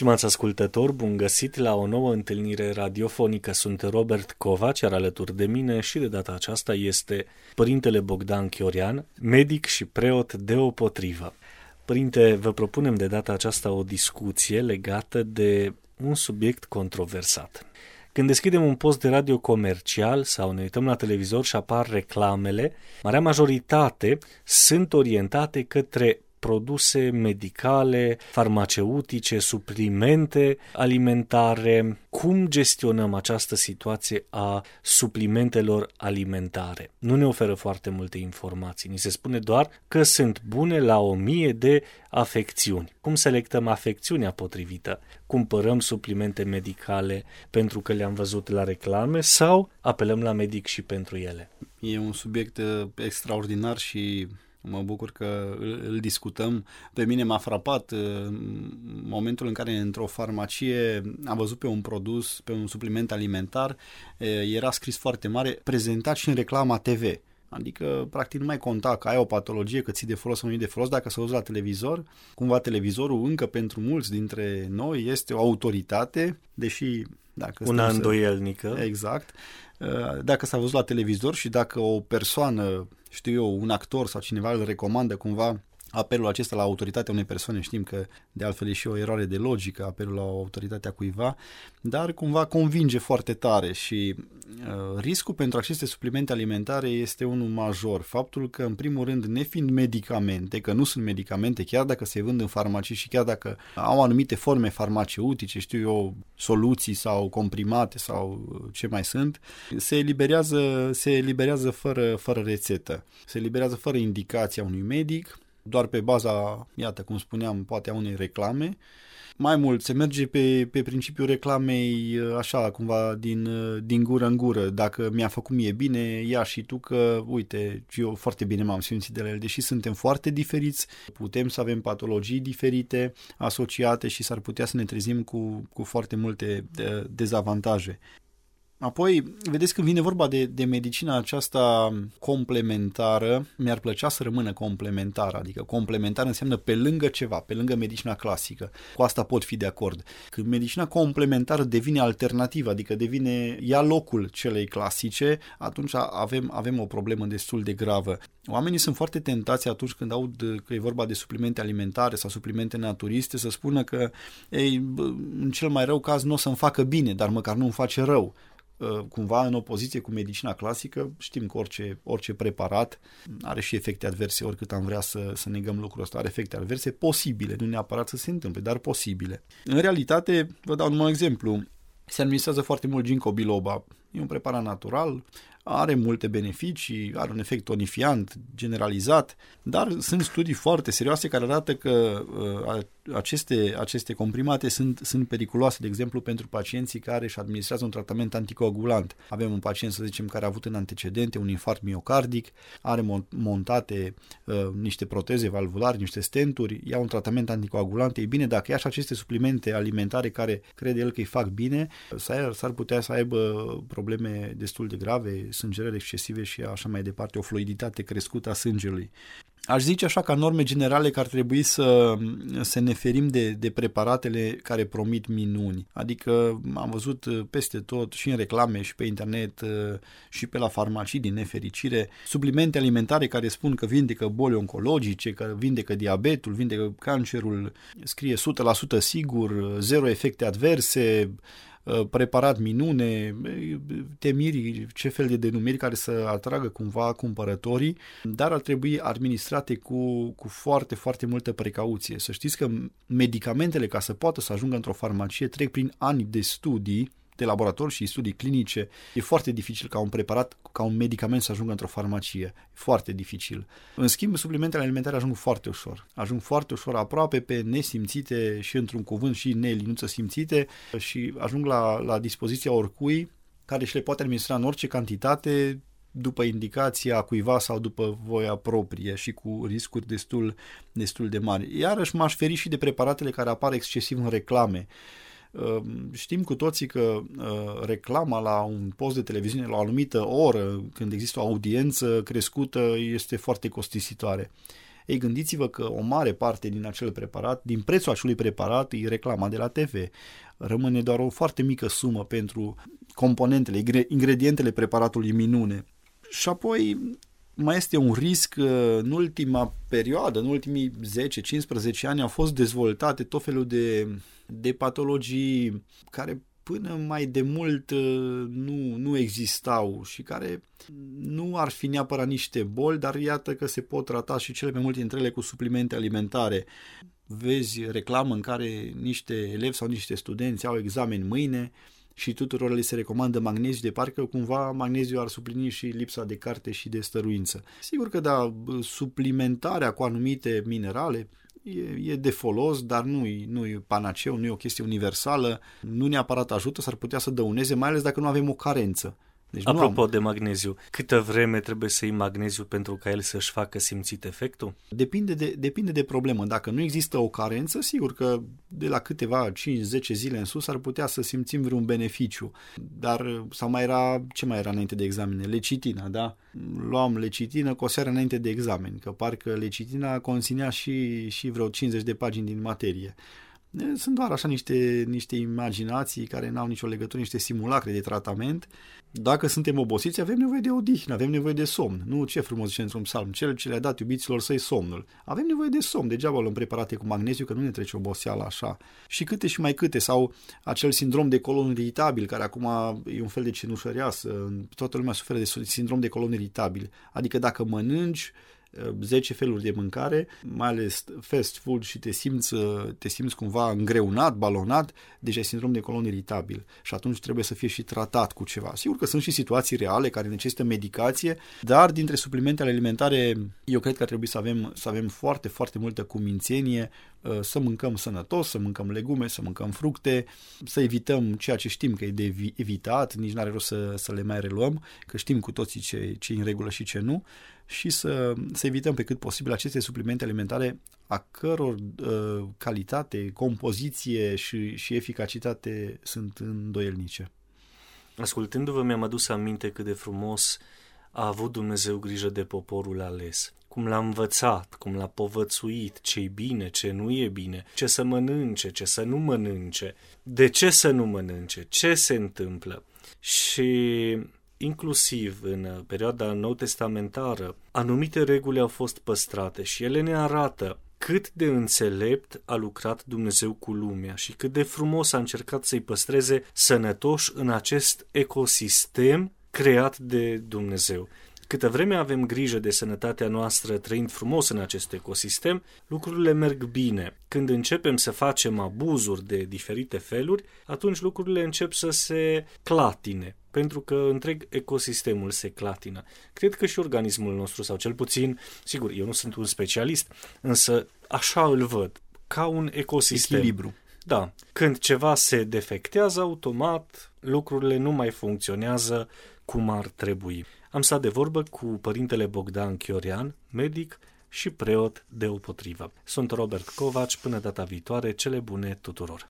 Stimați ascultători, bun găsit la o nouă întâlnire radiofonică. Sunt Robert Covac, iar alături de mine și de data aceasta este Părintele Bogdan Chiorian, medic și preot deopotrivă. Părinte, vă propunem de data aceasta o discuție legată de un subiect controversat. Când deschidem un post de radio comercial sau ne uităm la televizor și apar reclamele, marea majoritate sunt orientate către produse medicale, farmaceutice, suplimente alimentare. Cum gestionăm această situație a suplimentelor alimentare? Nu ne oferă foarte multe informații. Ni se spune doar că sunt bune la o mie de afecțiuni. Cum selectăm afecțiunea potrivită? Cumpărăm suplimente medicale pentru că le-am văzut la reclame sau apelăm la medic și pentru ele? E un subiect uh, extraordinar și Mă bucur că îl, îl discutăm. Pe mine m-a frapat uh, momentul în care într-o farmacie am văzut pe un produs, pe un supliment alimentar, era scris foarte mare, prezentat și în reclama TV. Adică, practic, nu mai conta că ai o patologie, că ți de folos sau nu de folos dacă se auzi la televizor. Cumva televizorul încă pentru mulți dintre noi este o autoritate, deși... Dacă Una îndoielnică. Exact. Uh, dacă s-a văzut la televizor și dacă o persoană știu eu, un actor sau cineva îl recomandă cumva apelul acesta la autoritatea unei persoane, știm că de altfel e și o eroare de logică apelul la autoritatea cuiva, dar cumva convinge foarte tare și uh, riscul pentru aceste suplimente alimentare este unul major. Faptul că, în primul rând, nefiind medicamente, că nu sunt medicamente, chiar dacă se vând în farmacii și chiar dacă au anumite forme farmaceutice, știu eu, soluții sau comprimate sau ce mai sunt, se eliberează, se eliberează fără, fără rețetă, se eliberează fără indicația unui medic, doar pe baza, iată, cum spuneam, poate a unei reclame. Mai mult, se merge pe, pe principiul reclamei așa, cumva din, din gură în gură. Dacă mi-a făcut mie bine, ia și tu că, uite, eu foarte bine m-am simțit de la el. Deși suntem foarte diferiți, putem să avem patologii diferite asociate și s-ar putea să ne trezim cu, cu foarte multe dezavantaje. Apoi, vedeți, când vine vorba de, de medicina aceasta complementară, mi-ar plăcea să rămână complementară, adică complementar înseamnă pe lângă ceva, pe lângă medicina clasică. Cu asta pot fi de acord. Când medicina complementară devine alternativă, adică devine, ia locul celei clasice, atunci avem, avem o problemă destul de gravă. Oamenii sunt foarte tentați atunci când aud că e vorba de suplimente alimentare sau suplimente naturiste să spună că, ei, în cel mai rău caz nu o să-mi facă bine, dar măcar nu-mi face rău. Uh, cumva în opoziție cu medicina clasică, știm că orice, orice preparat are și efecte adverse, oricât am vrea să, să negăm lucrul ăsta, are efecte adverse posibile, nu neapărat să se întâmple, dar posibile. În realitate, vă dau un exemplu, se administrează foarte mult ginkgo biloba. E un preparat natural, are multe beneficii, are un efect tonifiant generalizat, dar sunt studii foarte serioase care arată că uh, aceste, aceste comprimate sunt, sunt periculoase, de exemplu, pentru pacienții care își administrează un tratament anticoagulant. Avem un pacient, să zicem, care a avut în antecedente un infarct miocardic, are montate uh, niște proteze valvulare, niște stenturi, ia un tratament anticoagulant. Ei bine, dacă ia și aceste suplimente alimentare care crede el că îi fac bine, s-ar putea să aibă probleme destul de grave, sângerări excesive și așa mai departe, o fluiditate crescută a sângelui. Aș zice așa ca norme generale că ar trebui să, să ne ferim de, de preparatele care promit minuni. Adică am văzut peste tot și în reclame și pe internet și pe la farmacii din nefericire suplimente alimentare care spun că vindecă boli oncologice, că vindecă diabetul, vindecă cancerul, scrie 100% sigur, zero efecte adverse, Uh, preparat minune, temiri, ce fel de denumiri care să atragă cumva cumpărătorii, dar ar trebui administrate cu, cu foarte, foarte multă precauție. Să știți că medicamentele, ca să poată să ajungă într-o farmacie, trec prin ani de studii de laborator și studii clinice, e foarte dificil ca un preparat, ca un medicament să ajungă într-o farmacie. E foarte dificil. În schimb, suplimentele alimentare ajung foarte ușor. Ajung foarte ușor, aproape pe nesimțite și într-un cuvânt și nelinuță simțite și ajung la, la dispoziția oricui care și le poate administra în orice cantitate după indicația cuiva sau după voia proprie și cu riscuri destul, destul de mari. Iarăși m-aș feri și de preparatele care apar excesiv în reclame. Ehm, știm cu toții că uh, reclama la un post de televiziune la o anumită oră, când există o audiență crescută, este foarte costisitoare. Ei, gândiți-vă că o mare parte din acel preparat, din prețul acelui preparat, e reclama de la TV. Rămâne doar o foarte mică sumă pentru componentele, ingredientele preparatului minune. Și apoi mai este un risc, în ultima perioadă, în ultimii 10-15 ani au fost dezvoltate tot felul de, de patologii care până mai de mult uh, nu, nu existau și care nu ar fi neapărat niște boli, dar iată că se pot trata și cele mai multe dintre ele cu suplimente alimentare. Vezi reclamă în care niște elevi sau niște studenți au examen mâine și tuturor li se recomandă magneziu, de parcă cumva magneziu ar suplini și lipsa de carte și de stăruință. Sigur că da, suplimentarea cu anumite minerale e, e de folos, dar nu e, nu e panaceu, nu e o chestie universală, nu neapărat ajută, s-ar putea să dăuneze, mai ales dacă nu avem o carență. Deci Apropo am... de magneziu, câtă vreme trebuie să iei magneziu pentru ca el să-și facă simțit efectul? Depinde de, depinde de problemă. Dacă nu există o carență, sigur că de la câteva 5-10 zile în sus ar putea să simțim vreun beneficiu. Dar, sau mai era, ce mai era înainte de examene? Lecitina, da? Luam lecitină cu o seară înainte de examen, că parcă lecitina conținea și, și vreo 50 de pagini din materie. Sunt doar așa niște, niște imaginații care n-au nicio legătură, niște simulacre de tratament. Dacă suntem obosiți, avem nevoie de odihnă, avem nevoie de somn. Nu ce frumos zice într-un psalm, cel ce le-a dat iubiților săi somnul. Avem nevoie de somn, degeaba luăm preparate cu magneziu, că nu ne trece oboseala așa. Și câte și mai câte, sau acel sindrom de colon iritabil, care acum e un fel de cenușăreasă, toată lumea suferă de sindrom de colon iritabil. Adică dacă mănânci, 10 feluri de mâncare, mai ales fast food și te simți, te simți cumva îngreunat, balonat, deja ai sindrom de colon iritabil și atunci trebuie să fie și tratat cu ceva. Sigur că sunt și situații reale care necesită medicație, dar dintre suplimentele alimentare eu cred că ar trebui să avem, să avem foarte, foarte multă cumințenie, uh, să mâncăm sănătos, să mâncăm legume, să mâncăm fructe, să evităm ceea ce știm că e de evitat, nici nu are rost să, să le mai reluăm, că știm cu toții ce, ce e în regulă și ce nu și să, să evităm pe cât posibil aceste suplimente alimentare a căror uh, calitate, compoziție și, și eficacitate sunt îndoielnice. Ascultându-vă mi-am adus aminte cât de frumos a avut Dumnezeu grijă de poporul ales. Cum l-a învățat, cum l-a povățuit, ce-i bine, ce nu e bine, ce să mănânce, ce să nu mănânce, de ce să nu mănânce, ce se întâmplă. Și inclusiv în uh, perioada nou testamentară, anumite reguli au fost păstrate și ele ne arată cât de înțelept a lucrat Dumnezeu cu lumea și cât de frumos a încercat să-i păstreze sănătoși în acest ecosistem creat de Dumnezeu. Câtă vreme avem grijă de sănătatea noastră trăind frumos în acest ecosistem, lucrurile merg bine. Când începem să facem abuzuri de diferite feluri, atunci lucrurile încep să se clatine pentru că întreg ecosistemul se clatină. Cred că și organismul nostru, sau cel puțin, sigur, eu nu sunt un specialist, însă așa îl văd, ca un ecosistem. Echilibru. Da. Când ceva se defectează, automat lucrurile nu mai funcționează cum ar trebui. Am stat de vorbă cu părintele Bogdan Chiorian, medic și preot deopotrivă. Sunt Robert Covaci, până data viitoare, cele bune tuturor!